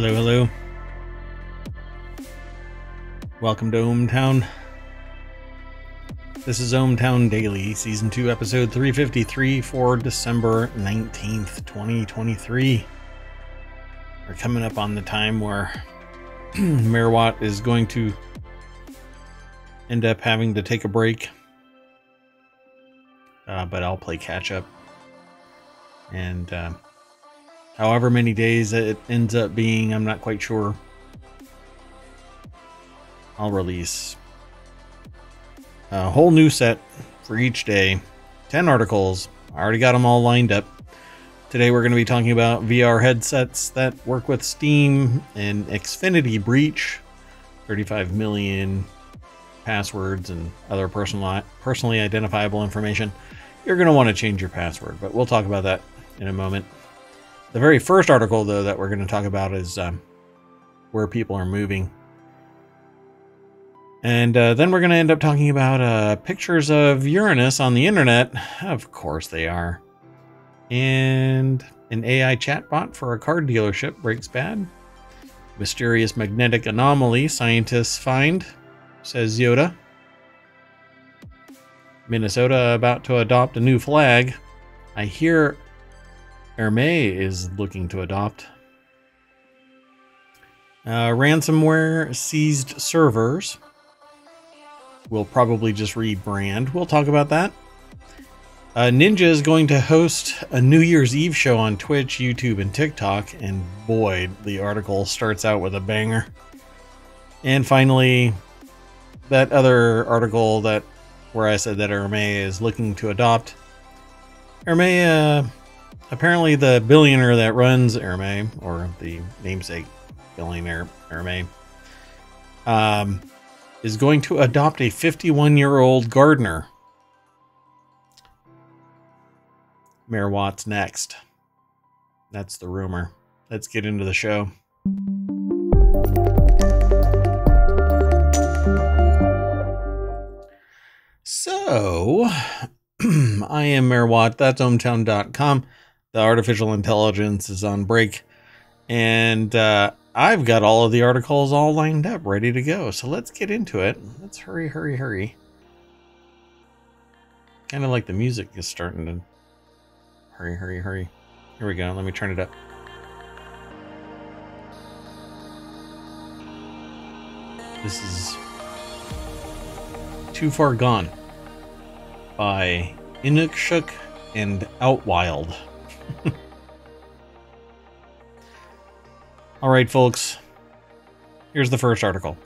Hello, hello. Welcome to ohmTown. This is ohmTown Daily, Season 2, Episode 353 for December 19th, 2023. We're coming up on the time where Merawatt is going to end up having to take a break. Uh, but I'll play catch up. And uh, however many days it ends up being, I'm not quite sure. I'll release a whole new set for each day 10 articles. I already got them all lined up. Today we're going to be talking about VR headsets that work with Steam and Xfinity Breach, 35 million passwords and other personal, personally identifiable information. You're going to want to change your password, but we'll talk about that in a moment. The very first article, though, that we're going to talk about is um, where people are moving. And uh, then we're going to end up talking about uh, pictures of Uranus on the internet. Of course they are. And an AI chatbot for a car dealership breaks bad. Mysterious magnetic anomaly scientists find, says Yoda. Minnesota about to adopt a new flag. I hear Hermès is looking to adopt. Uh, ransomware seized servers. We'll probably just rebrand. We'll talk about that. Uh, Ninja is going to host a New Year's Eve show on Twitch, YouTube, and TikTok. And boy, the article starts out with a banger. And finally, that other article that where I said that Hermès is looking to adopt. Hermès, uh, apparently the billionaire that runs Hermès, or the namesake billionaire Hermès, um, is going to adopt a 51 year old gardener. Merawatt's next. That's the rumor. Let's get into the show. So, I am Merawatt. That's ohmtown.com. The artificial intelligence is on break. And uh, I've got all of the articles all lined up, ready to go. So let's get into it. Let's hurry, hurry, hurry. Kind of like the music is starting to hurry, hurry, hurry. Here we go. Let me turn it up. This is Too Far Gone by Inukshuk and Outwild. All right, folks. Here's the first article.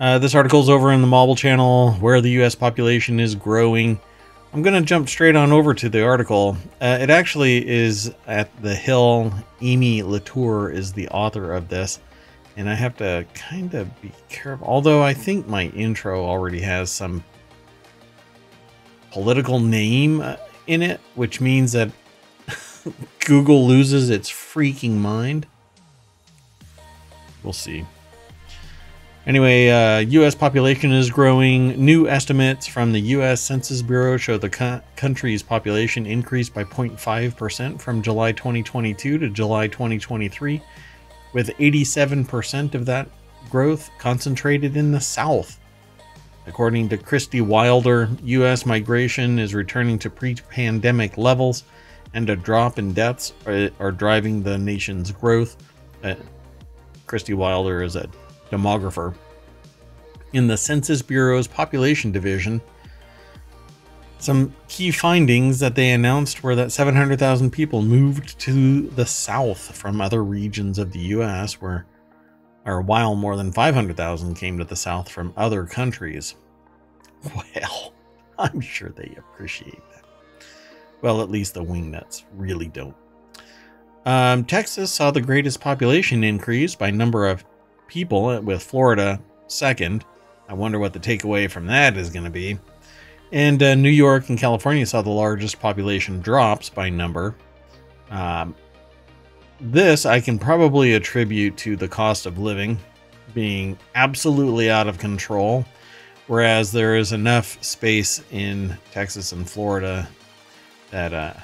Uh, this article's over in the Mobble channel where the U.S. population is growing. I'm going to jump straight on over to the article. Uh, it actually is at the Hill. Amy Latour is the author of this. And I have to kind of be careful. Although I think my intro already has some political name uh, in it, which means that Google loses its freaking mind. We'll see. Anyway, uh, U.S. population is growing. New estimates from the U.S. Census Bureau show the co- country's population increased by 0.5% from July 2022 to July 2023, with 87% of that growth concentrated in the South. According to Kristie Wilder, U.S. migration is returning to pre pandemic levels, and a drop in deaths are, are driving the nation's growth. Uh, Kristie Wilder is a demographer. In the Census Bureau's population division, some key findings that they announced were that 700,000 people moved to the south from other regions of the U.S., where, or while more than 500,000 came to the south from other countries. Well, I'm sure they appreciate that. Well, at least the wingnuts really don't. Um, Texas saw the greatest population increase by number of people, with Florida second. I wonder what the takeaway from that is going to be. And uh, New York and California saw the largest population drops by number. Um, this I can probably attribute to the cost of living being absolutely out of control, whereas there is enough space in Texas and Florida that uh,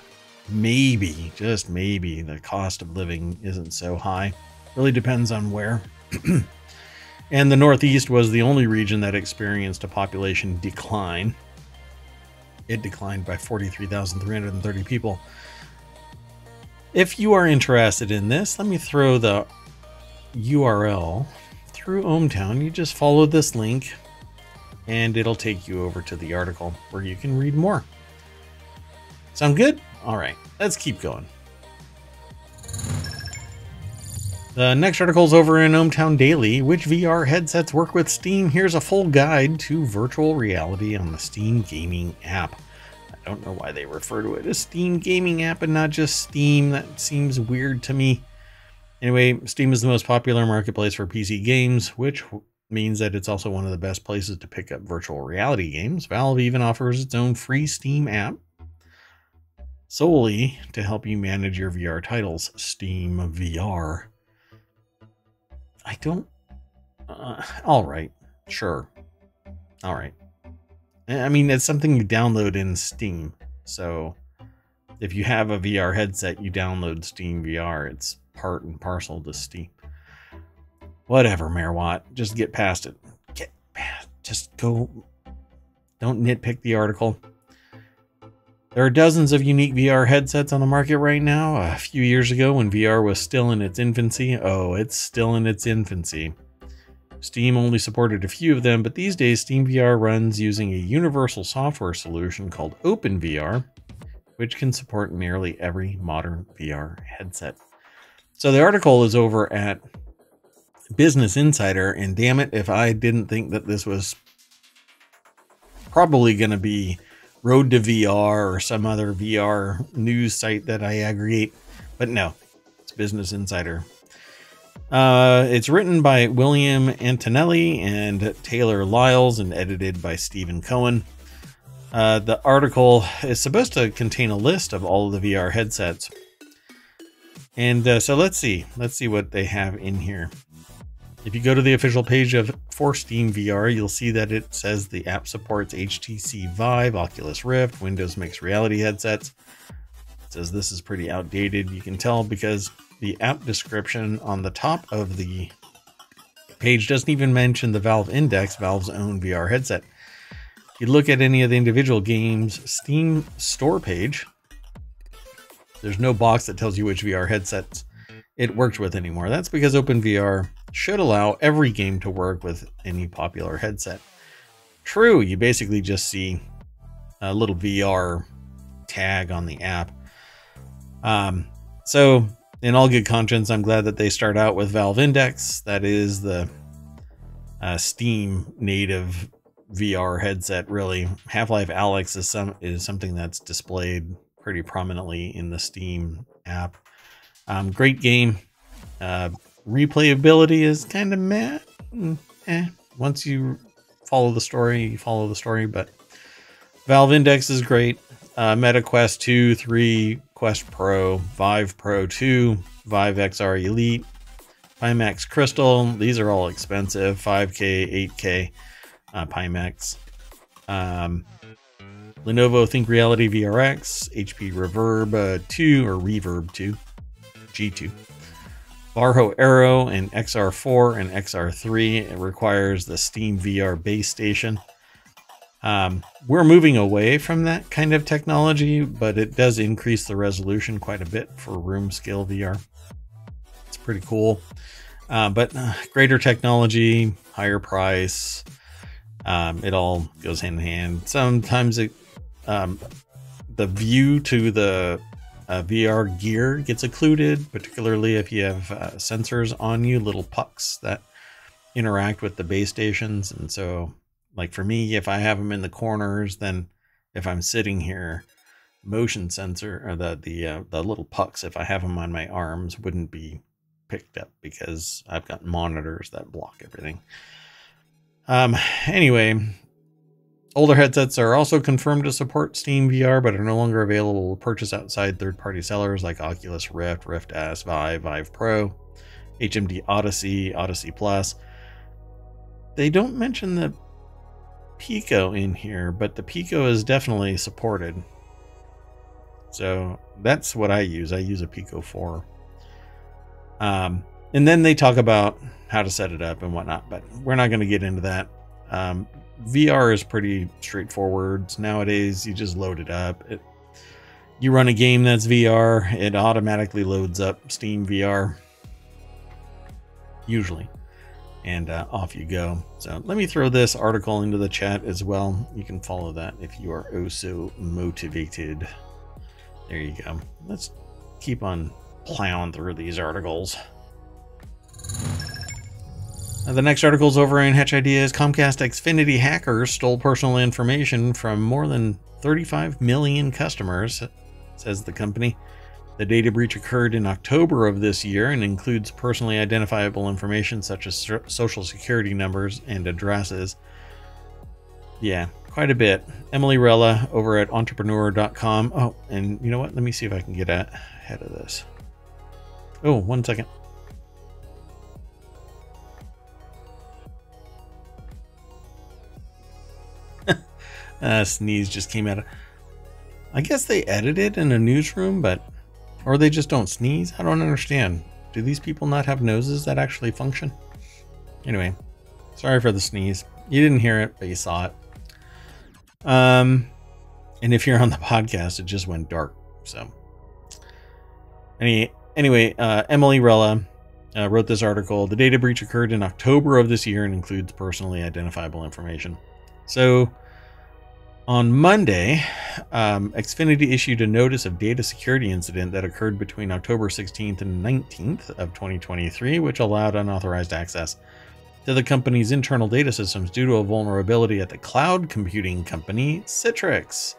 maybe, just maybe, the cost of living isn't so high. Really depends on where. and the Northeast was the only region that experienced a population decline. It declined by 43,330 people. If you are interested in this, let me throw the URL through ohmTown. You just follow this link and it'll take you over to the article where you can read more. Sound good? All right, let's keep going. The next article is over in ohmTown Daily. Which VR headsets work with Steam? Here's a full guide to virtual reality on the Steam gaming app. I don't know why they refer to it as Steam gaming app and not just Steam. That seems weird to me. Anyway, Steam is the most popular marketplace for PC games, which means that it's also one of the best places to pick up virtual reality games. Valve even offers its own free Steam app solely to help you manage your VR titles. Steam VR. I don't. Uh, all right, sure. All right. I mean, it's something you download in Steam. So if you have a VR headset, you download Steam VR. It's part and parcel to Steam. Whatever, Merwatt. Just get past it. Get past. Just go. Don't nitpick the article. There are dozens of unique VR headsets on the market right now. A few years ago, when VR was still in its infancy, oh, it's still in its infancy. Steam only supported a few of them, but these days Steam VR runs using a universal software solution called OpenVR, which can support nearly every modern VR headset. So the article is over at Business Insider, and damn it, if I didn't think that this was probably going to be Road to VR or some other VR news site that I aggregate. But no, it's Business Insider. Uh, it's written by William Antonelli and Taylor Lyles and edited by Stephen Cohen. Uh, the article is supposed to contain a list of all of the VR headsets. And uh, so let's see. Let's see what they have in here. If you go to the official page of for Steam VR, you'll see that it says the app supports HTC Vive, Oculus Rift, Windows Mixed Reality headsets. It says this is pretty outdated. You can tell because the app description on the top of the page doesn't even mention the Valve Index, Valve's own VR headset. If you look at any of the individual games Steam store page, there's no box that tells you which VR headsets it worked with anymore. That's because OpenVR should allow every game to work with any popular headset. True, you basically just see a little VR tag on the app. Um, so, in all good conscience, I'm glad that they start out with Valve Index. That is the uh, Steam native VR headset. Really, Half Life Alyx is some is something that's displayed pretty prominently in the Steam app. Um, great game. Uh, replayability is kind of meh. Mm, eh. Once you follow the story, you follow the story. But Valve Index is great. Uh, Meta Quest 2, 3, Quest Pro, Vive Pro 2, Vive XR Elite, Pimax Crystal. These are all expensive 5K, 8K uh, Pimax. Um, Lenovo ThinkReality VRX, HP Reverb uh, 2 or Reverb 2, G2. Varjo Aero and XR4 and XR3. It requires the Steam VR base station. Um, we're moving away from that kind of technology, but it does increase the resolution quite a bit for room scale VR. It's pretty cool. Uh, but uh, greater technology, higher price, um, it all goes hand in hand. Sometimes it, um, the view to the uh, VR gear gets occluded, particularly if you have uh, sensors on you, little pucks that interact with the base stations. And so, like for me, if I have them in the corners, then if I'm sitting here, motion sensor or the the uh, the little pucks, if I have them on my arms, wouldn't be picked up because I've got monitors that block everything. Um, anyway, Older headsets are also confirmed to support Steam VR, but are no longer available to purchase outside third-party sellers like Oculus Rift, Rift S, Vive, Vive Pro, HMD Odyssey, Odyssey Plus. They don't mention the Pico in here, but the Pico is definitely supported. So that's what I use. I use a Pico 4. Um, and then they talk about how to set it up and whatnot, but we're not going to get into that. Um, VR is pretty straightforward. Nowadays, you just load it up. It, you run a game that's VR, it automatically loads up Steam VR, usually, and uh, off you go. So let me throw this article into the chat as well. You can follow that if you are oh so motivated. There you go. Let's keep on plowing through these articles. Uh, the next article is over in Hatch Ideas. Comcast Xfinity hackers stole personal information from more than 35 million customers, says the company. The data breach occurred in October of this year and includes personally identifiable information such as social security numbers and addresses. Yeah, quite a bit. Emily Rella over at entrepreneur.com. Oh, and you know what? Let me see if I can get ahead of this. Oh, one second. Uh, sneeze just came out. Of, I guess they edited in a newsroom, but or they just don't sneeze. I don't understand. Do these people not have noses that actually function? Anyway, sorry for the sneeze. You didn't hear it, but you saw it. Um, and if you're on the podcast, it just went dark. So, any anyway, uh, Emily Rella uh, wrote this article. The data breach occurred in October of this year and includes personally identifiable information. So, on Monday, um, Xfinity issued a notice of data security incident that occurred between October 16th and 19th of 2023, which allowed unauthorized access to the company's internal data systems due to a vulnerability at the cloud computing company Citrix.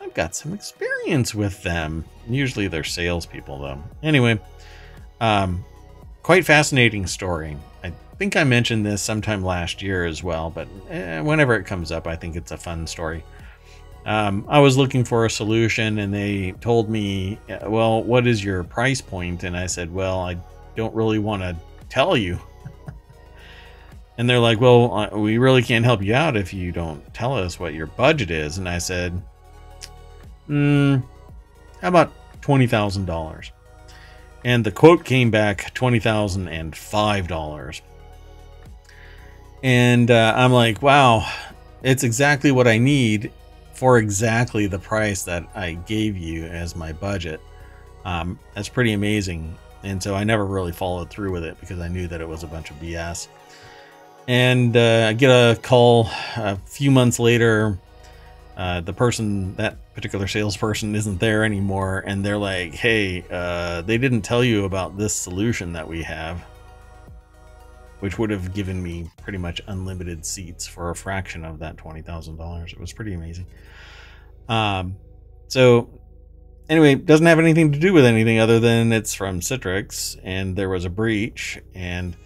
I've got some experience with them. Usually they're salespeople, though. Anyway, um, quite fascinating story. I think I mentioned this sometime last year as well, but eh, whenever it comes up, I think it's a fun story. Um, I was looking for a solution and they told me, well, what is your price point? And I said, well, I don't really want to tell you. and they're like, well, uh, we really can't help you out if you don't tell us what your budget is. And I said, hmm, how about $20,000? And the quote came back $20,005. And uh, I'm like, wow, it's exactly what I need for exactly the price that I gave you as my budget. Um, that's pretty amazing. And so I never really followed through with it because I knew that it was a bunch of BS. And uh, I get a call a few months later. Uh, the person, that particular salesperson, isn't there anymore. And they're like, hey, uh, they didn't tell you about this solution that we have which would have given me pretty much unlimited seats for a fraction of that $20,000. It was pretty amazing. Um, so anyway, doesn't have anything to do with anything other than it's from Citrix and there was a breach and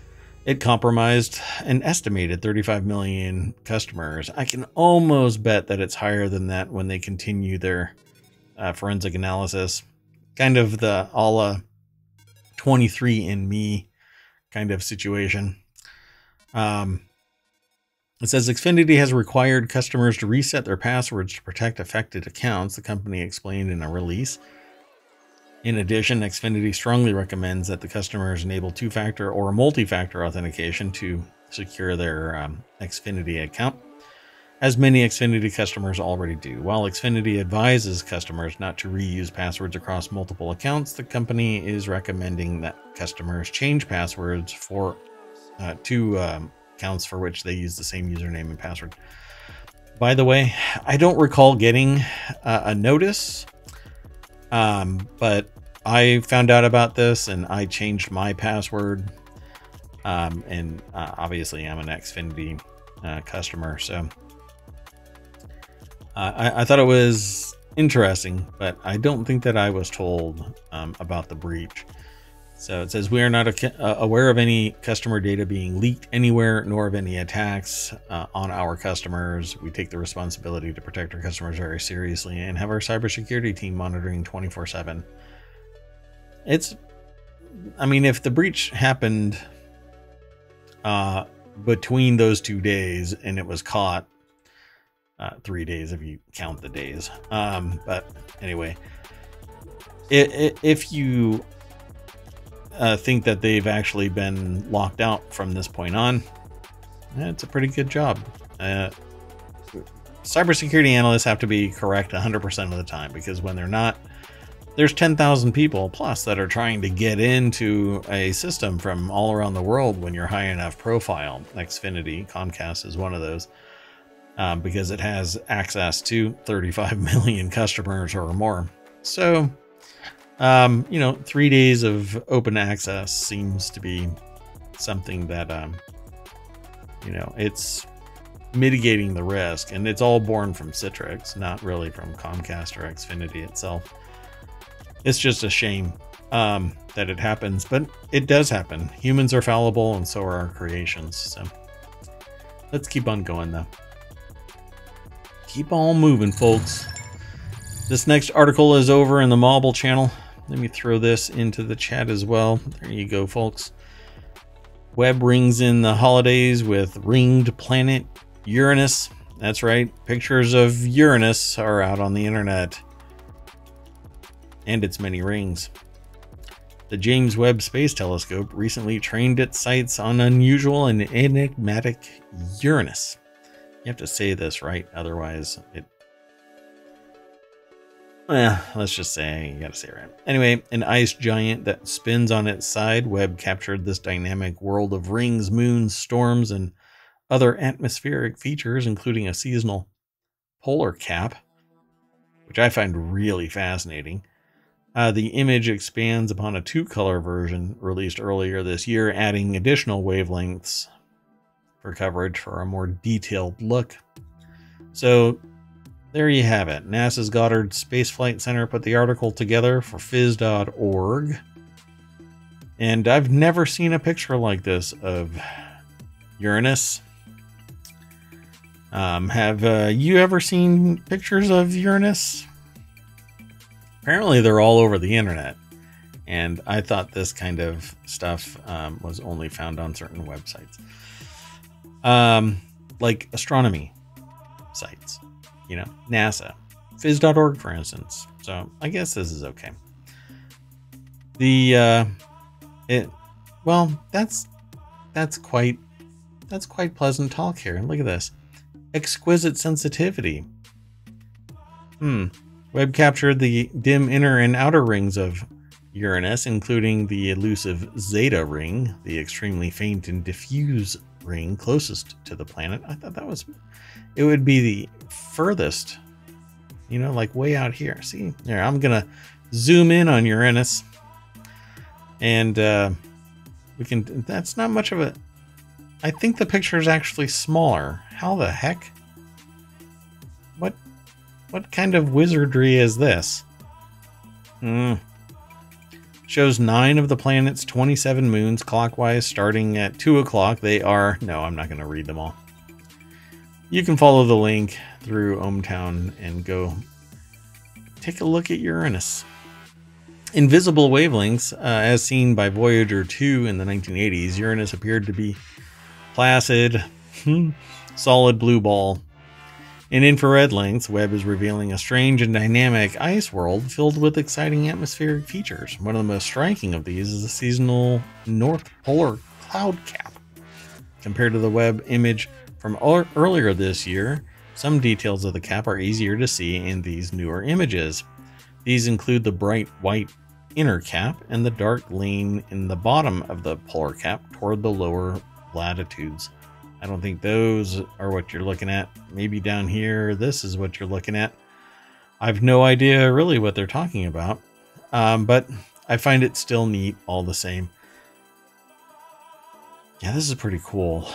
it compromised an estimated 35 million customers. I can almost bet that it's higher than that when they continue their uh, forensic analysis. Kind of the a la 23andMe kind of situation. Um, it says Xfinity has required customers to reset their passwords to protect affected accounts, the company explained in a release. In addition, Xfinity strongly recommends that the customers enable two factor or multi factor authentication to secure their um, Xfinity account, as many Xfinity customers already do. While Xfinity advises customers not to reuse passwords across multiple accounts, the company is recommending that customers change passwords for uh, two um, accounts for which they use the same username and password. By the way, I don't recall getting uh, a notice, um, but I found out about this and I changed my password. Um, and uh, obviously, I'm an Xfinity uh, customer, so uh, I, I, thought it was interesting, but I don't think that I was told um, about the breach. So it says we are not uh, aware of any customer data being leaked anywhere, nor of any attacks uh, on our customers. We take the responsibility to protect our customers very seriously and have our cybersecurity team monitoring 24 7. It's, I mean, if the breach happened uh, between those two days and it was caught, uh, three days if you count the days. Um, but anyway, if you uh, think that they've actually been locked out from this point on, it's a pretty good job. Uh, cybersecurity analysts have to be correct 100% of the time because when they're not, there's 10,000 people plus that are trying to get into a system from all around the world when you're high enough profile. Xfinity, Comcast is one of those um, because it has access to 35 million customers or more. So, um, you know, three days of open access seems to be something that, um, you know, it's mitigating the risk, and it's all born from Citrix, not really from Comcast or Xfinity itself. It's just a shame um, that it happens, but it does happen. Humans are fallible, and so are our creations. So let's keep on going, though. Keep on moving, folks. This next article is over in the Mobble channel. Let me throw this into the chat as well. There you go, folks. Webb rings in the holidays with ringed planet Uranus. That's right, pictures of Uranus are out on the internet. And its many rings. The James Webb Space Telescope recently trained its sights on unusual and enigmatic Uranus. You have to say this right, otherwise it well, let's just say you gotta say it right. Anyway, an ice giant that spins on its side, Webb captured this dynamic world of rings, moons, storms, and other atmospheric features, including a seasonal polar cap, which I find really fascinating. Uh, the image expands upon a two color version released earlier this year, adding additional wavelengths for coverage for a more detailed look. So, there you have it. NASA's Goddard Space Flight Center put the article together for phys.org. And I've never seen a picture like this of Uranus um, have uh, you ever seen pictures of Uranus? Apparently, they're all over the internet. And I thought this kind of stuff um, was only found on certain websites, um, like astronomy sites, you know, NASA, phys.org, for instance. So I guess this is okay. The uh, it well, that's that's quite that's quite pleasant talk here. And Look at this exquisite sensitivity. Hmm. Webb captured the dim inner and outer rings of Uranus, including the elusive Zeta ring, the extremely faint and diffuse ring closest to the planet. I thought that was, it would be the furthest, you know, like way out here. See, there, I'm going to zoom in on Uranus. And uh, we can, that's not much of a, I think the picture is actually smaller. How the heck? What what kind of wizardry is this? Hmm. Shows nine of the planet's 27 moons clockwise starting at 2 o'clock. They are... No, I'm not going to read them all. You can follow the link through ohmTown and go take a look at Uranus. Invisible wavelengths, uh, as seen by Voyager 2 in the 1980s, Uranus appeared to be placid, hmm, solid blue ball. In infrared lengths, Webb is revealing a strange and dynamic ice world filled with exciting atmospheric features. One of the most striking of these is the seasonal North Polar cloud cap. Compared to the Webb image from earlier this year, some details of the cap are easier to see in these newer images. These include the bright white inner cap and the dark lane in the bottom of the polar cap toward the lower latitudes. I don't think those are what you're looking at. Maybe down here, this is what you're looking at. I've no idea really what they're talking about, um, but I find it still neat all the same. Yeah, this is pretty cool.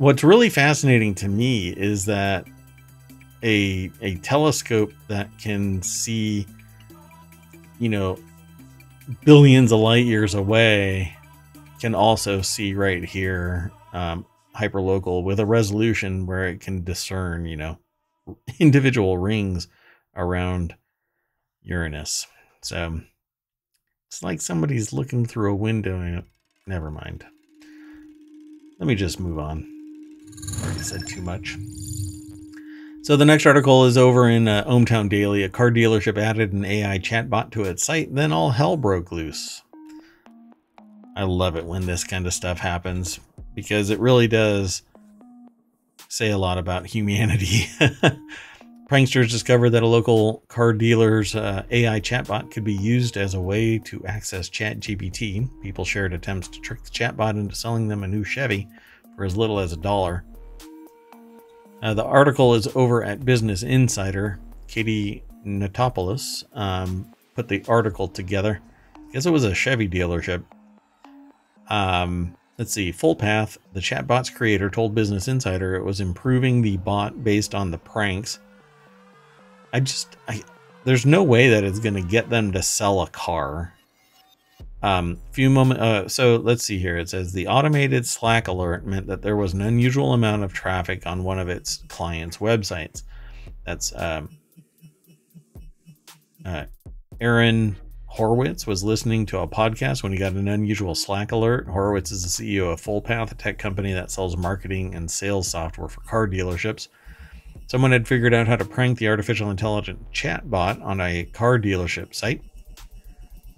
What's really fascinating to me is that a a telescope that can see, you know, billions of light years away can also see right here um, hyperlocal with a resolution where it can discern, you know, individual rings around Uranus. So it's like somebody's looking through a window. Never mind. Let me just move on. Already said too much. So the next article is over in uh, ohmTown Daily. A car dealership added an AI chatbot to its site, then all hell broke loose. I love it when this kind of stuff happens because it really does say a lot about humanity. Pranksters discovered that a local car dealer's uh, AI chatbot could be used as a way to access ChatGPT. People shared attempts to trick the chatbot into selling them a new Chevy for as little as a dollar. Uh, the article is over at Business Insider. Katie Notopoulos um, put the article together. I guess it was a Chevy dealership. Um, let's see. FullPath, the chatbot's creator, told Business Insider it was improving the bot based on the pranks. I just, I, there's no way that it's going to get them to sell a car. Um, few moment. Uh, so let's see here. It says the automated Slack alert meant that there was an unusual amount of traffic on one of its clients' websites. That's um, uh, Aaron Horowitz was listening to a podcast when he got an unusual Slack alert. Horowitz is the CEO of FullPath, a tech company that sells marketing and sales software for car dealerships. Someone had figured out how to prank the artificial intelligent chatbot on a car dealership site.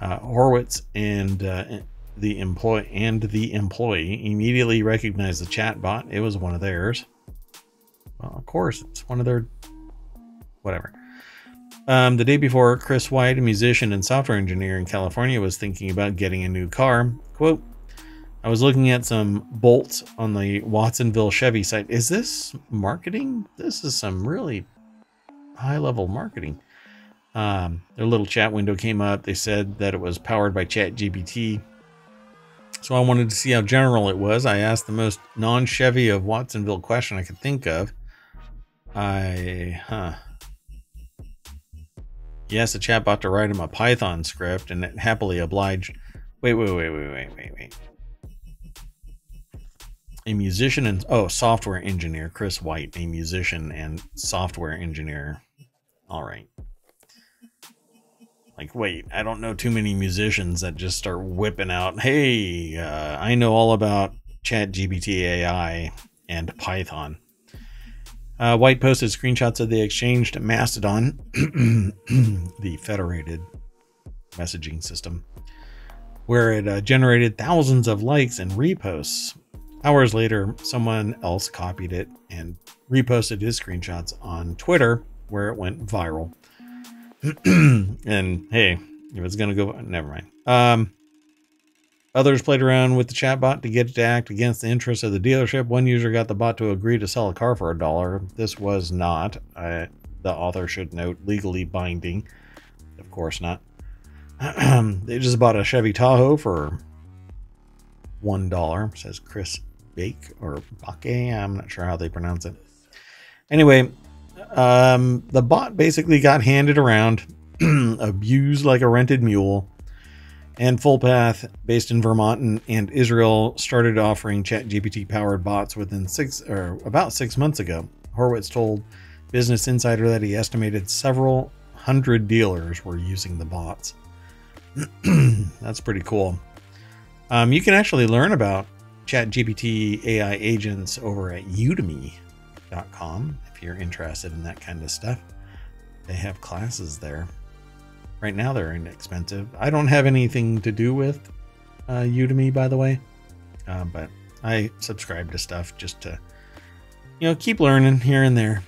Uh, Horowitz and uh, the employee and the employee immediately recognized the chatbot. It was one of theirs. Well, of course, it's one of their whatever. Um, the day before, Chris White, a musician and software engineer in California, was thinking about getting a new car. Quote, I was looking at some bolts on the Watsonville Chevy site. Is this marketing? This is some really high level marketing. Um, their little chat window came up. They said that it was powered by ChatGPT. So I wanted to see how general it was. I asked the most non Chevy of Watsonville question I could think of. I, huh. Asked the chatbot to write him a Python script and it happily obliged. Wait, wait, wait, wait, wait, wait, wait. A musician and, oh, software engineer, Chris White, a musician and software engineer. All right. Like, wait, I don't know too many musicians that just start whipping out, hey, uh, I know all about ChatGPT AI and Python. Uh, White posted screenshots of the exchange to Mastodon, the federated messaging system, where it uh, generated thousands of likes and reposts. Hours later, someone else copied it and reposted his screenshots on Twitter, where it went viral. and hey, if it's gonna go, never mind. Um, others played around with the chatbot to get it to act against the interests of the dealership. One user got the bot to agree to sell a car for a dollar. This was not, uh, the author should note, legally binding. Of course not. they just bought a Chevy Tahoe for one dollar. Says Chris Bakke or Bake. I'm not sure how they pronounce it. Anyway, um, the bot basically got handed around, abused like a rented mule, and FullPath, based in Vermont and, and Israel, started offering ChatGPT powered bots within six or about six months ago. Horowitz told Business Insider that he estimated several hundred dealers were using the bots. That's pretty cool. Um, you can actually learn about ChatGPT AI agents over at Udemy.com you're interested in that kind of stuff. They have classes there. Right now, they're inexpensive. I don't have anything to do with uh, Udemy, by the way, uh, but I subscribe to stuff just to, you know, keep learning here and there.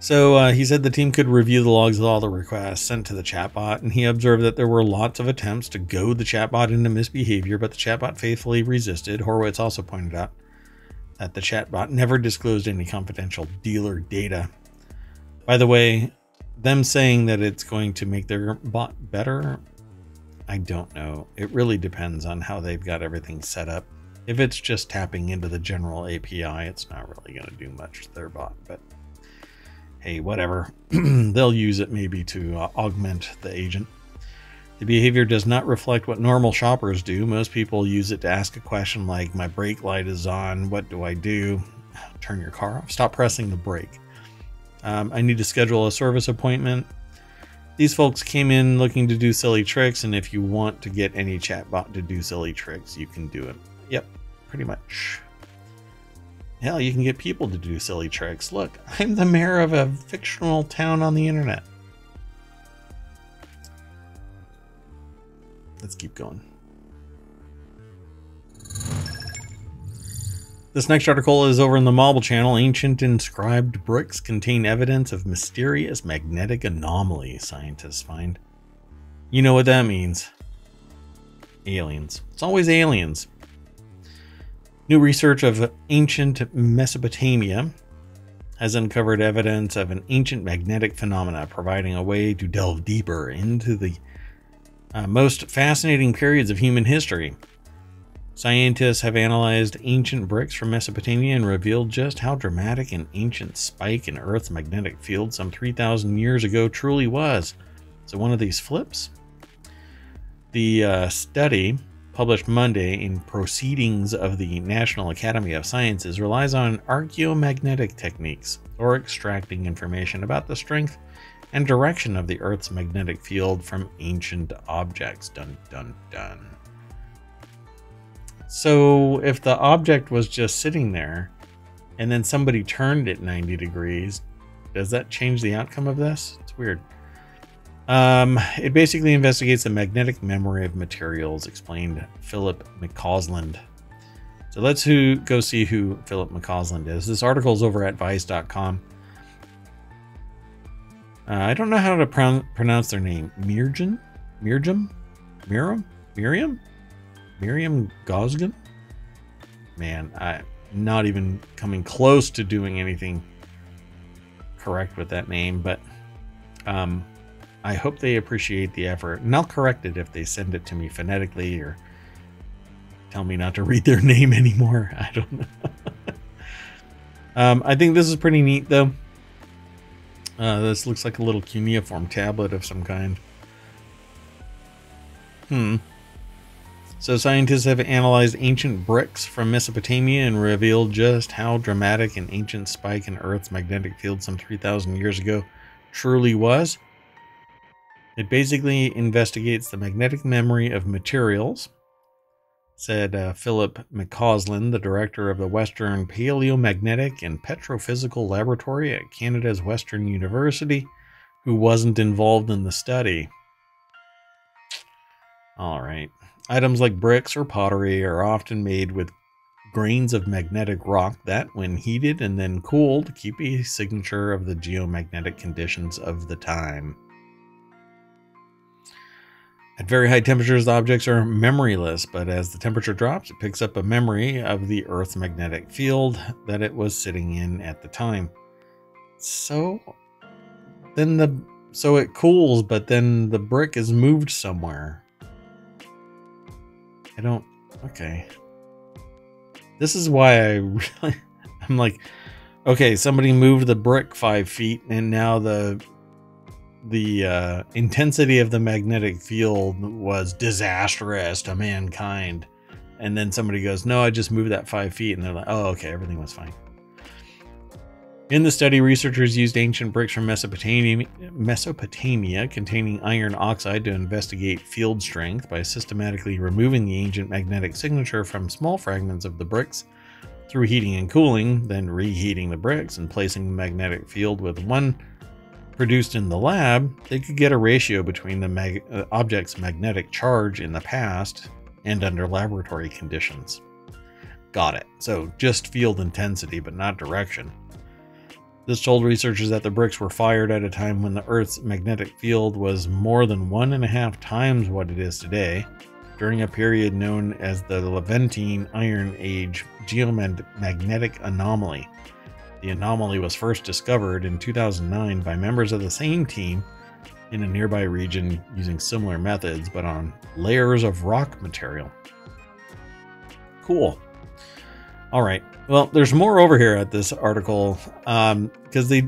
So uh, he said the team could review the logs of all the requests sent to the chatbot, and he observed that there were lots of attempts to goad the chatbot into misbehavior, but the chatbot faithfully resisted. Horowitz also pointed out that the chatbot never disclosed any confidential dealer data. By the way, them saying that it's going to make their bot better, I don't know. It really depends on how they've got everything set up. If it's just tapping into the general API, it's not really going to do much to their bot, but hey, whatever. They'll use it maybe to uh, augment the agent. The behavior does not reflect what normal shoppers do. Most people use it to ask a question like, My brake light is on. What do I do? Turn your car off. Stop pressing the brake. Um, I need to schedule a service appointment. These folks came in looking to do silly tricks, and if you want to get any chatbot to do silly tricks, you can do it. Yep, pretty much. Hell, you can get people to do silly tricks. Look, I'm the mayor of a fictional town on the internet. Let's keep going. This next article is over in the Mobble Channel. Ancient inscribed bricks contain evidence of mysterious magnetic anomaly, scientists find. You know what that means. Aliens. It's always aliens. New research of ancient Mesopotamia has uncovered evidence of an ancient magnetic phenomena, providing a way to delve deeper into the uh, most fascinating periods of human history. Scientists have analyzed ancient bricks from Mesopotamia and revealed just how dramatic an ancient spike in Earth's magnetic field some 3,000 years ago truly was. So, one of these flips? The uh, study, published Monday in Proceedings of the National Academy of Sciences, relies on archaeomagnetic techniques, or extracting information about the strength and direction of the Earth's magnetic field from ancient objects. Dun dun dun. So if the object was just sitting there and then somebody turned it 90 degrees, does that change the outcome of this? It's weird. Um, it basically investigates the magnetic memory of materials, explained Philip McCausland. So let's who go see who Philip McCausland is. This article is over at vice.com. Uh, I don't know how to pro pronounce their name. Mirjan? Mirjam? Miriam? Miriam? Miriam Gosgan? Man, I'm not even coming close to doing anything correct with that name, but um, I hope they appreciate the effort. And I'll correct it if they send it to me phonetically or tell me not to read their name anymore. I don't know. um, I think this is pretty neat, though. Uh, this looks like a little cuneiform tablet of some kind. Hmm. So scientists have analyzed ancient bricks from Mesopotamia and revealed just how dramatic an ancient spike in Earth's magnetic field some 3,000 years ago truly was. It basically investigates the magnetic memory of materials, said uh, Philip McCausland, the director of the Western Paleomagnetic and Petrophysical Laboratory at Canada's Western University, who wasn't involved in the study. All right. Items like bricks or pottery are often made with grains of magnetic rock that, when heated and then cooled, keep a signature of the geomagnetic conditions of the time. At very high temperatures, the objects are memoryless, but as the temperature drops, it picks up a memory of the Earth's magnetic field that it was sitting in at the time. So then the so it cools, but then the brick is moved somewhere. I don't. Okay. This is why I really. I'm like, okay, somebody moved the brick five feet, and now the the uh, intensity of the magnetic field was disastrous to mankind. And then somebody goes, No, I just moved that five feet. And they're like, Oh, okay, everything was fine. In the study, researchers used ancient bricks from Mesopotamia, Mesopotamia containing iron oxide to investigate field strength by systematically removing the ancient magnetic signature from small fragments of the bricks through heating and cooling, then reheating the bricks and placing the magnetic field with one produced in the lab, they could get a ratio between the mag- uh, object's magnetic charge in the past and under laboratory conditions. Got it. So just field intensity, but not direction. This told researchers that the bricks were fired at a time when the Earth's magnetic field was more than one and a half times what it is today, during a period known as the Levantine Iron Age geomagnetic anomaly. The anomaly was first discovered in 2009 by members of the same team in a nearby region using similar methods, but on layers of rock material. Cool. All right. Well, there's more over here at this article because um, they,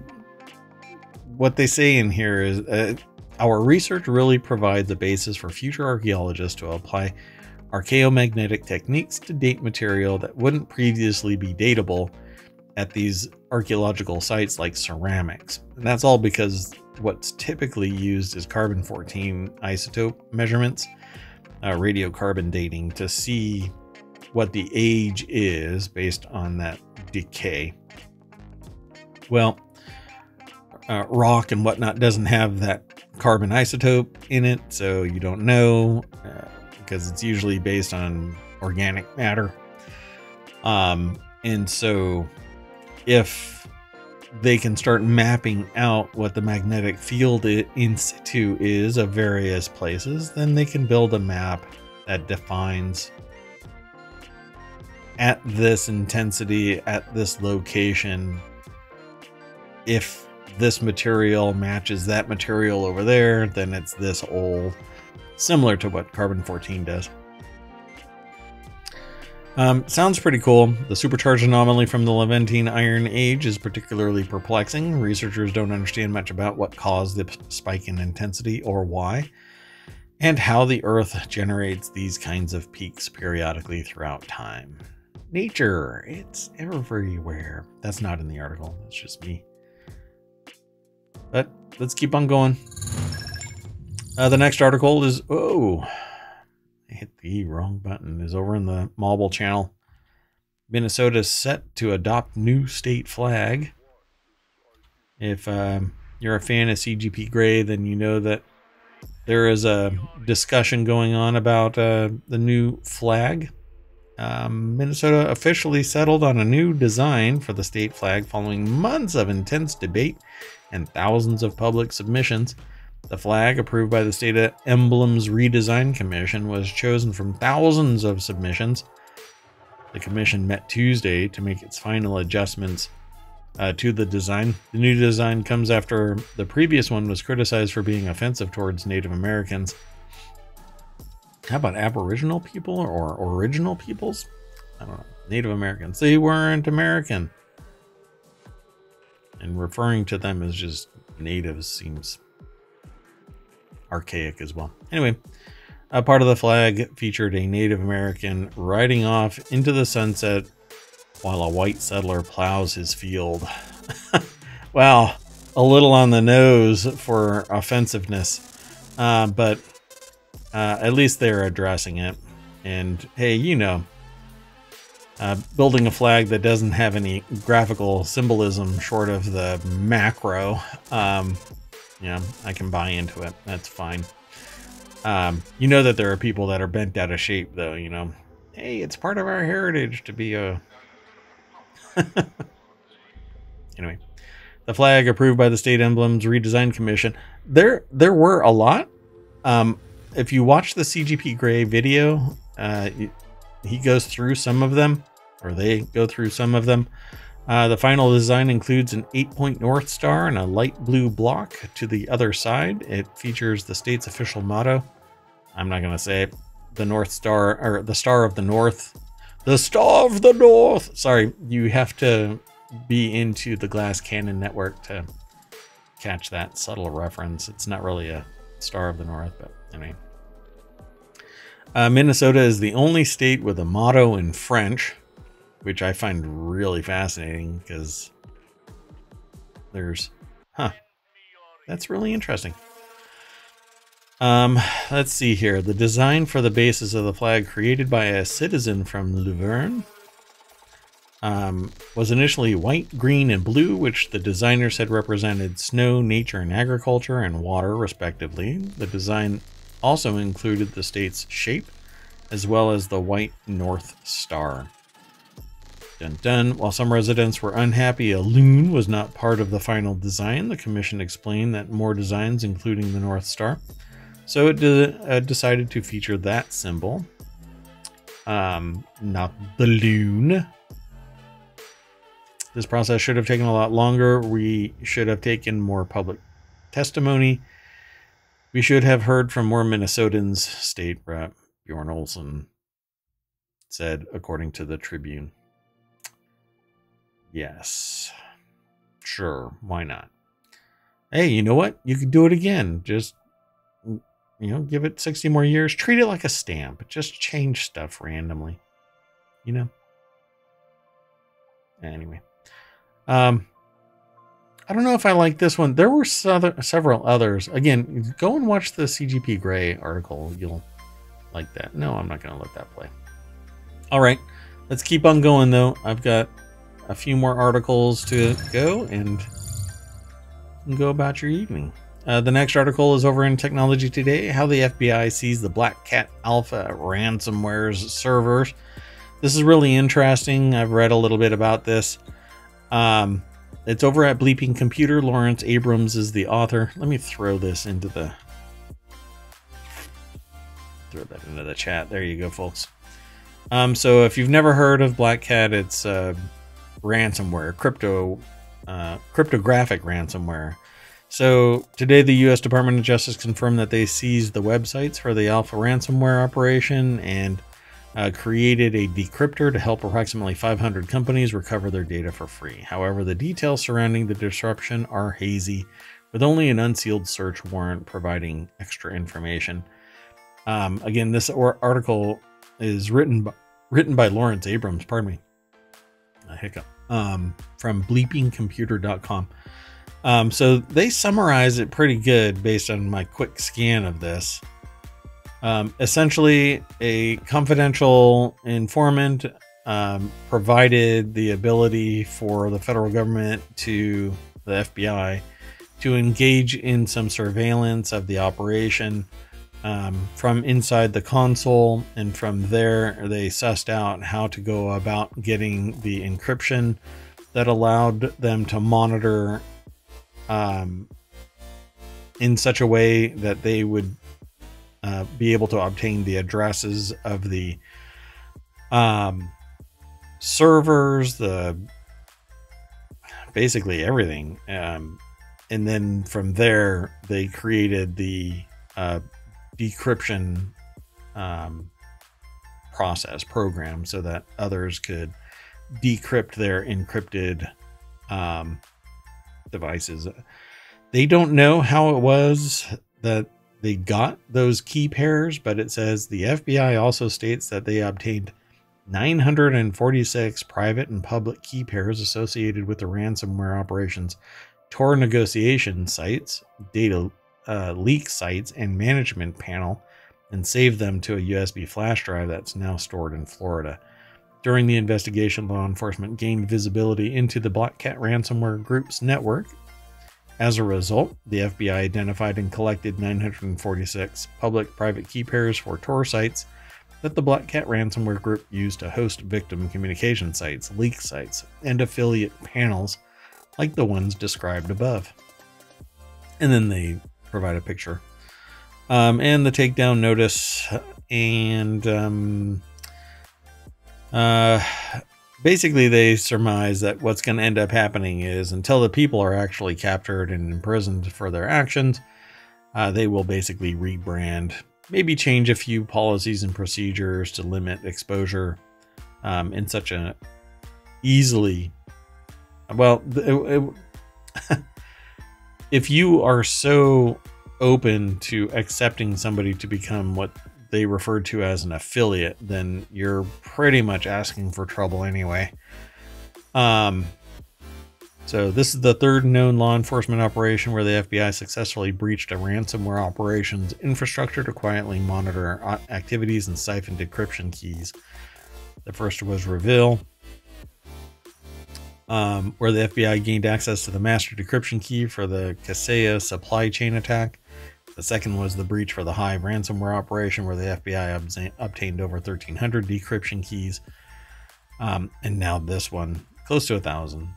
what they say in here is uh, our research really provides a basis for future archaeologists to apply archaeomagnetic techniques to date material that wouldn't previously be datable at these archaeological sites like ceramics. And that's all because what's typically used is carbon 14 isotope measurements, uh, radiocarbon dating to see what the age is based on that decay. Well, uh, rock and whatnot doesn't have that carbon isotope in it, so you don't know uh, because it's usually based on organic matter. Um, and so if they can start mapping out what the magnetic field in situ is of various places, then they can build a map that defines at this intensity, at this location, if this material matches that material over there, then it's this old, similar to what carbon 14 does. Um, sounds pretty cool. The supercharged anomaly from the Levantine Iron Age is particularly perplexing. Researchers don't understand much about what caused the spike in intensity or why, and how the Earth generates these kinds of peaks periodically throughout time. Nature, it's everywhere. That's not in the article, that's just me. But let's keep on going. Uh, the next article is, oh, hit the wrong button, is over in the Mobble channel. Minnesota is set to adopt new state flag. If um, you're a fan of CGP Grey, then you know that there is a discussion going on about uh, the new flag. Um, Minnesota officially settled on a new design for the state flag following months of intense debate and thousands of public submissions. The flag, approved by the State Emblems Redesign Commission, was chosen from thousands of submissions. The commission met Tuesday to make its final adjustments uh, to the design. The new design comes after the previous one was criticized for being offensive towards Native Americans. How about Aboriginal people or original peoples? I don't know. Native Americans. They weren't American. And referring to them as just natives seems archaic as well. Anyway, a part of the flag featured a Native American riding off into the sunset while a white settler plows his field. wow, a little on the nose for offensiveness, uh, but uh, at least they're addressing it. And hey, you know, uh, building a flag that doesn't have any graphical symbolism short of the macro um, yeah, I can buy into it. That's fine. Um, you know that there are people that are bent out of shape, though. You know, hey, it's part of our heritage to be a. anyway, the flag approved by the State Emblems Redesign Commission. There, there were a lot. Um, if you watch the CGP Grey video, uh, he goes through some of them, or they go through some of them. Uh, the final design includes an eight point North Star and a light blue block to the other side. It features the state's official motto. I'm not going to say it. The North Star, or the Star of the North. The Star of the North! Sorry, you have to be into the Glass Cannon network to catch that subtle reference. It's not really a Star of the North, but anyway. Uh, Minnesota is the only state with a motto in French which I find really fascinating because there's, huh, that's really interesting. Um, let's see here. The design for the basis of the flag created by a citizen from Luverne um, was initially white, green, and blue, which the designers had represented snow, nature, and agriculture, and water, respectively. The design also included the state's shape, as well as the white North Star. Dun dun. While some residents were unhappy a loon was not part of the final design, the commission explained that more designs, including the North Star, so it de uh, decided to feature that symbol, um, not the loon. This process should have taken a lot longer. We should have taken more public testimony. We should have heard from more Minnesotans, State Rep Bjorn Olson said, according to the Tribune. Yes. Sure, why not? Hey, you know what? You could do it again. Just you know, give it 60 more years. Treat it like a stamp. Just change stuff randomly. You know? Anyway. Um I don't know if I like this one. There were several others. Again, go and watch the CGP Grey article. You'll like that. No, I'm not going to let that play. All right, let's keep on going though. I've got a few more articles to go and go about your evening. Uh, the next article is over in Technology Today how the FBI sees the Black Cat Alpha ransomware's servers. This is really interesting. I've read a little bit about this. Um, it's over at Bleeping Computer. Lawrence Abrams is the author. Let me throw this into the throw that into the chat. There you go, folks. Um, so if you've never heard of Black Cat, it's uh, ransomware, crypto, uh, cryptographic ransomware. So today, the U.S. Department of Justice confirmed that they seized the websites for the Alpha ransomware operation and uh, created a decryptor to help approximately 500 companies recover their data for free. However, the details surrounding the disruption are hazy, with only an unsealed search warrant providing extra information. Um, again, this article is written by, written by Lawrence Abrams. Pardon me, a hiccup. Um, from bleepingcomputer.com. Um, so they summarize it pretty good based on my quick scan of this. Um, essentially, a confidential informant um, provided the ability for the federal government to the FBI to engage in some surveillance of the operation um, from inside the console, and from there they sussed out how to go about getting the encryption that allowed them to monitor um, in such a way that they would uh, be able to obtain the addresses of the um, servers, the basically everything. Um, and then from there, they created the uh, decryption um, process program so that others could decrypt their encrypted um, devices. They don't know how it was that they got those key pairs, but it says the FBI also states that they obtained 946 private and public key pairs associated with the ransomware operations Tor negotiation sites, data uh, leak sites, and management panel, and saved them to a USB flash drive that's now stored in Florida. During the investigation, law enforcement gained visibility into the Black Cat ransomware group's network. As a result, the FBI identified and collected 946 public private key pairs for Tor sites that the Black Cat ransomware group used to host victim communication sites, leak sites, and affiliate panels like the ones described above. And then they provide a picture. Um, and the takedown notice and um, uh, basically, they surmise that what's going to end up happening is until the people are actually captured and imprisoned for their actions, uh, they will basically rebrand, maybe change a few policies and procedures to limit exposure um, in such a easily. Well, it, it, if you are so open to accepting somebody to become what they referred to as an affiliate, then you're pretty much asking for trouble anyway. Um, so this is the third known law enforcement operation where the FBI successfully breached a ransomware operations infrastructure to quietly monitor activities and siphon decryption keys. The first was REvil, um, where the FBI gained access to the master decryption key for the Kaseya supply chain attack. The second was the breach for the Hive ransomware operation, where the FBI obtained over 1,300 decryption keys. Um, and now this one, close to a thousand.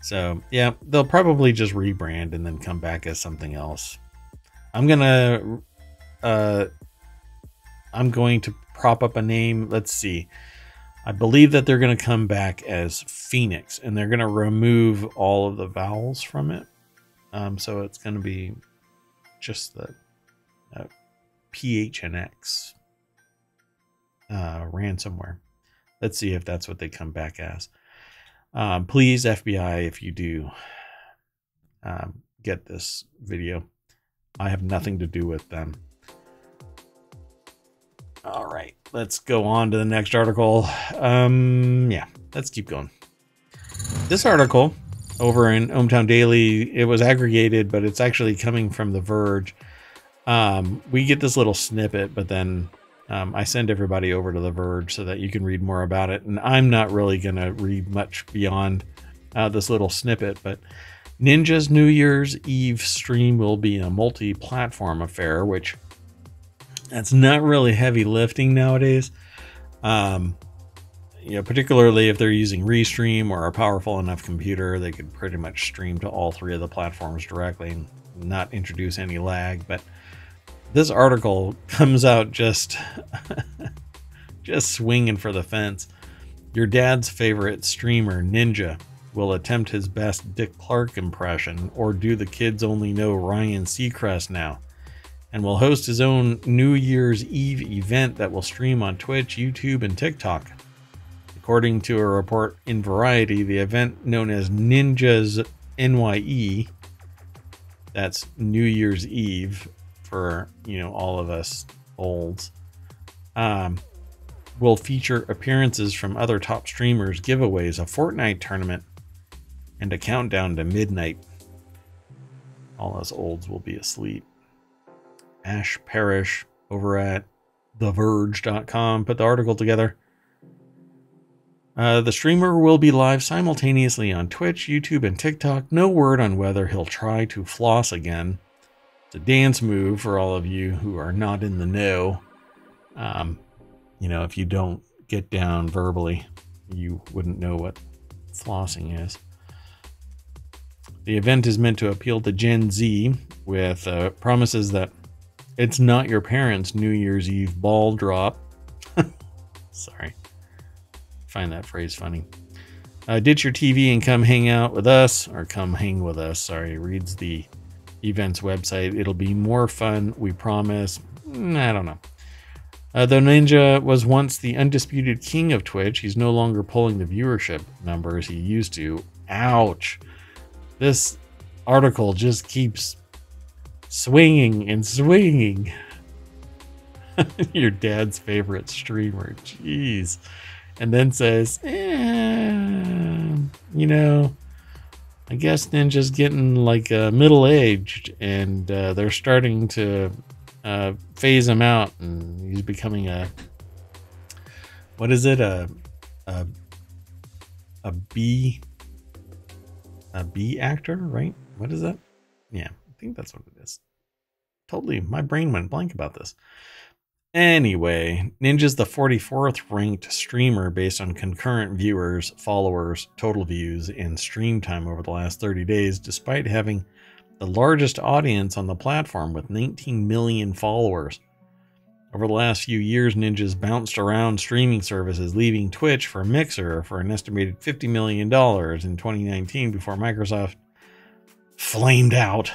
So yeah, they'll probably just rebrand and then come back as something else. I'm gonna, uh, I'm going to prop up a name. Let's see. I believe that they're going to come back as Phoenix, and they're going to remove all of the vowels from it. Um, so it's going to be just the uh, PHNX uh, ransomware. Let's see if that's what they come back as. Um, please, FBI, if you do um, get this video, I have nothing to do with them. All right, let's go on to the next article. Um, yeah, let's keep going. This article over in ohmTown Daily. It was aggregated, but it's actually coming from The Verge. Um, we get this little snippet, but then um, I send everybody over to The Verge so that you can read more about it. And I'm not really going to read much beyond uh, this little snippet, but Ninja's New Year's Eve stream will be a multi platform affair, which that's not really heavy lifting nowadays. Um, you know, particularly if they're using Restream or a powerful enough computer, they could pretty much stream to all three of the platforms directly and not introduce any lag. But this article comes out just just swinging for the fence. Your dad's favorite streamer, Ninja, will attempt his best Dick Clark impression or do the kids only know Ryan Seacrest now and will host his own New Year's Eve event that will stream on Twitch, YouTube, and TikTok. According to a report in Variety, the event known as Ninjas NYE, that's New Year's Eve for, you know, all of us olds, um, will feature appearances from other top streamers, giveaways, a Fortnite tournament, and a countdown to midnight. All us olds will be asleep. Ash Parrish over at TheVerge.com put the article together. Uh, the streamer will be live simultaneously on Twitch, YouTube, and TikTok. No word on whether he'll try to floss again. It's a dance move for all of you who are not in the know. Um, you know, if you don't get down verbally, you wouldn't know what flossing is. The event is meant to appeal to Gen Z with uh, promises that it's not your parents' New Year's Eve ball drop. Sorry find that phrase funny. Uh, ditch your TV and come hang out with us, or come hang with us. Sorry, reads the event's website. It'll be more fun, we promise. Mm, I don't know. Uh, Ninja was once the undisputed king of Twitch, he's no longer pulling the viewership numbers he used to. Ouch. This article just keeps swinging and swinging. Your dad's favorite streamer. Jeez and then says, eh, you know, I guess Ninja's getting like uh, middle aged and uh, they're starting to uh, phase him out and he's becoming a, what is it? A, a, a B, a B actor, right? What is that? Yeah, think that's what it is. Totally, my brain went blank about this. Anyway, Ninja's the 44th ranked streamer based on concurrent viewers, followers, total views, and stream time over the last 30 days, despite having the largest audience on the platform with 19 million followers. Over the last few years, Ninja's bounced around streaming services, leaving Twitch for Mixer for an estimated $50 million in 2019 before Microsoft flamed out.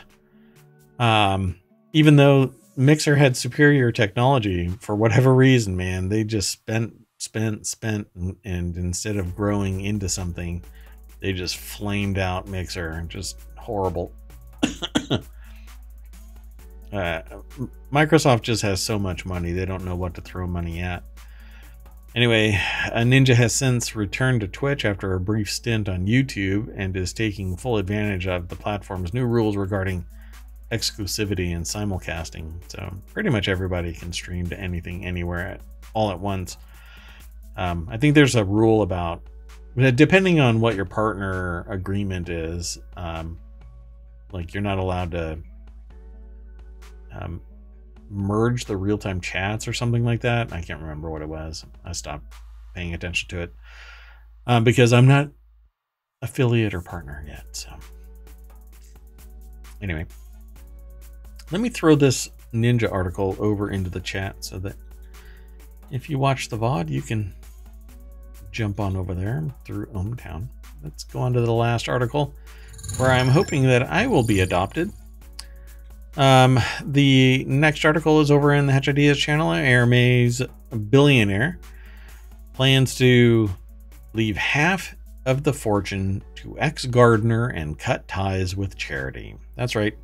Um, even though Mixer had superior technology for whatever reason, man. They just spent, spent, spent, and, and instead of growing into something, they just flamed out Mixer. Just horrible. uh, Microsoft just has so much money, they don't know what to throw money at. Anyway, a Ninja has since returned to Twitch after a brief stint on YouTube and is taking full advantage of the platform's new rules regarding exclusivity and simulcasting. So pretty much everybody can stream to anything anywhere at all at once. Um, I think there's a rule about depending on what your partner agreement is, um, like you're not allowed to um, merge the real time chats or something like that. I can't remember what it was. I stopped paying attention to it um, because I'm not affiliate or partner yet. So anyway, let me throw this ninja article over into the chat so that if you watch the VOD, you can jump on over there through ohmTown. Let's go on to the last article where I'm hoping that I will be adopted. Um, the next article is over in the Hatch Ideas channel. Hermès billionaire plans to leave half of the fortune to ex gardener and cut ties with charity. That's right.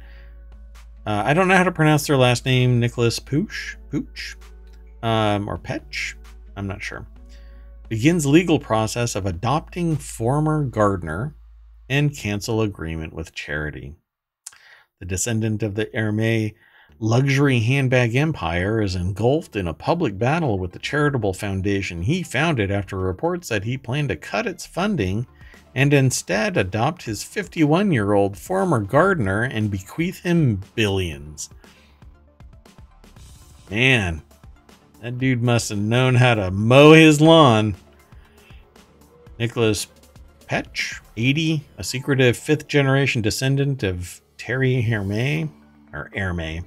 Uh, I don't know how to pronounce their last name, Nicolas Pooch, Pooch, um, or Petch. I'm not sure. Begins legal process of adopting former gardener and cancel agreement with charity. The descendant of the Hermès luxury handbag empire is engulfed in a public battle with the charitable foundation he founded after reports that he planned to cut its funding and instead adopt his 51 year old former gardener and bequeath him billions. Man, that dude must have known how to mow his lawn. Nicolas Petch, 80, a secretive fifth generation descendant of Thierry Hermès, or Hermès,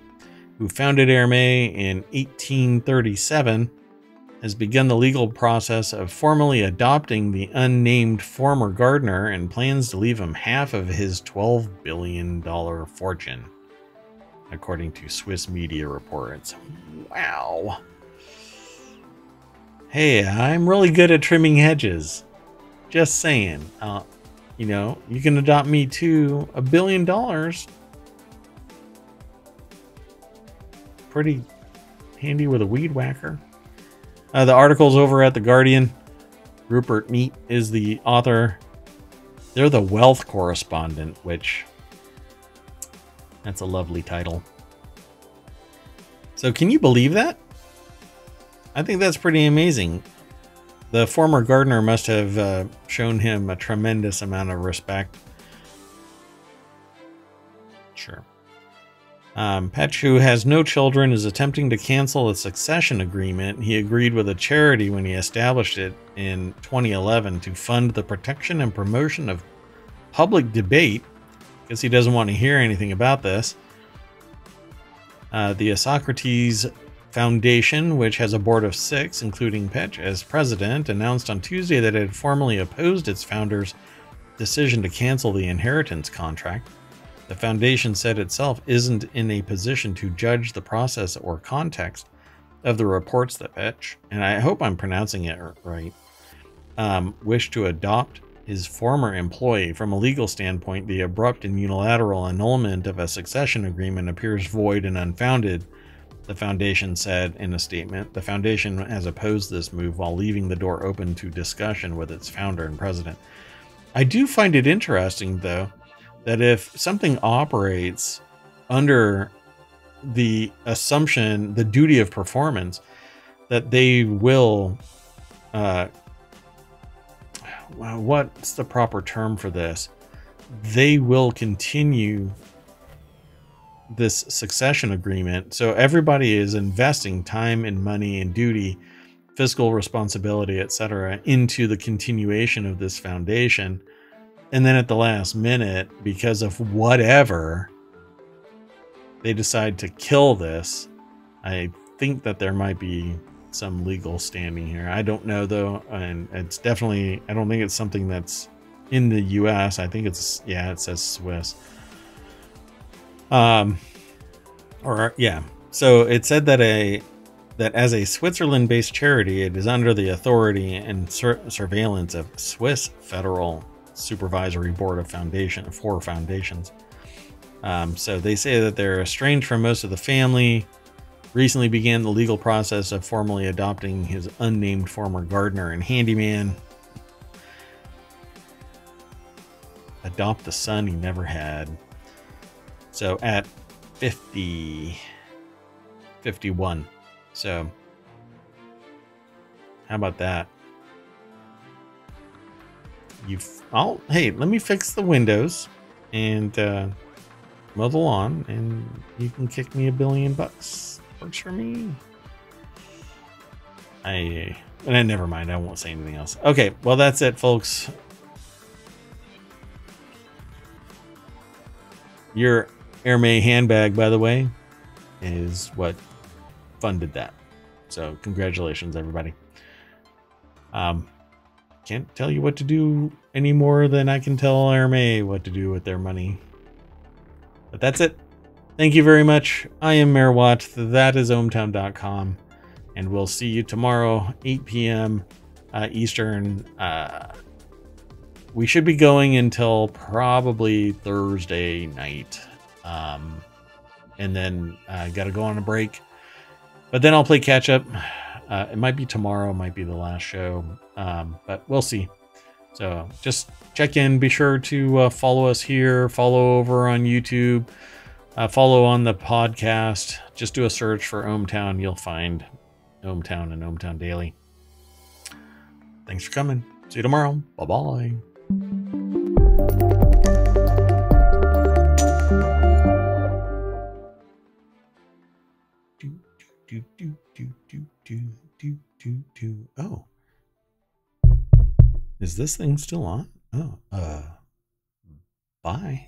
who founded Hermès in 1837 has begun the legal process of formally adopting the unnamed former gardener and plans to leave him half of his $12 billion fortune, according to Swiss media reports. Wow. Hey, I'm really good at trimming hedges. Just saying. Uh, you know, you can adopt me to a billion dollars. Pretty handy with a weed whacker. Uh, the article's over at The Guardian. Rupert Neate is the author. They're the wealth correspondent, which that's a lovely title. So, can you believe that? I think that's pretty amazing. The former gardener must have uh, shown him a tremendous amount of respect. Sure. Um, Petch, who has no children, is attempting to cancel a succession agreement he agreed with a charity when he established it in 2011 to fund the protection and promotion of public debate, because he doesn't want to hear anything about this. Uh, the Isocrates Foundation, which has a board of six, including Petch as president, announced on Tuesday that it had formally opposed its founder's decision to cancel the inheritance contract. The Foundation said itself isn't in a position to judge the process or context of the reports that Petch, and I hope I'm pronouncing it right, um, wished to adopt his former employee. From a legal standpoint, the abrupt and unilateral annulment of a succession agreement appears void and unfounded, the Foundation said in a statement. The Foundation has opposed this move while leaving the door open to discussion with its founder and president. I do find it interesting, though, that if something operates under the assumption, the duty of performance, that they will, uh, what's the proper term for this? They will continue this succession agreement. So everybody is investing time and money and duty, fiscal responsibility, etc., into the continuation of this foundation and then at the last minute, because of whatever, they decide to kill this. I think that there might be some legal standing here. I don't know though, and it's definitely I don't think it's something that's in the US. I think it's yeah, it says Swiss. Um or yeah. So it said that a that as a Switzerland-based charity, it is under the authority and sur surveillance of Swiss federal supervisory board of foundation four foundations. Um, so they say that they're estranged from most of the family. Recently began the legal process of formally adopting his unnamed former gardener and handyman. Adopt the son he never had. So at 50, 51. So how about that? You've I'll hey, let me fix the windows and uh, mow the lawn, and you can kick me a billion bucks. Works for me. I and then never mind. I won't say anything else. Okay, well that's it, folks. Your Hermès handbag, by the way, is what funded that. So congratulations, everybody. Um, can't tell you what to do any more than I can tell Hermès what to do with their money. But that's it. Thank you very much. I am Mayor Watt. That is ohmtown.com. And we'll see you tomorrow, 8 p.m. Uh, Eastern. Uh, we should be going until probably Thursday night. Um, and then I uh, got to go on a break. But then I'll play catch up. Uh, it might be tomorrow, might be the last show, um, but we'll see. So just check in. Be sure to uh, follow us here, follow over on YouTube, Uh, follow on the podcast. Just do a search for ohmTown. You'll find ohmTown and ohmTown Daily. Thanks for coming. See you tomorrow. Bye bye. Do, do, do, do, do, do, do. Oh. Is this thing still on? Oh, uh, bye.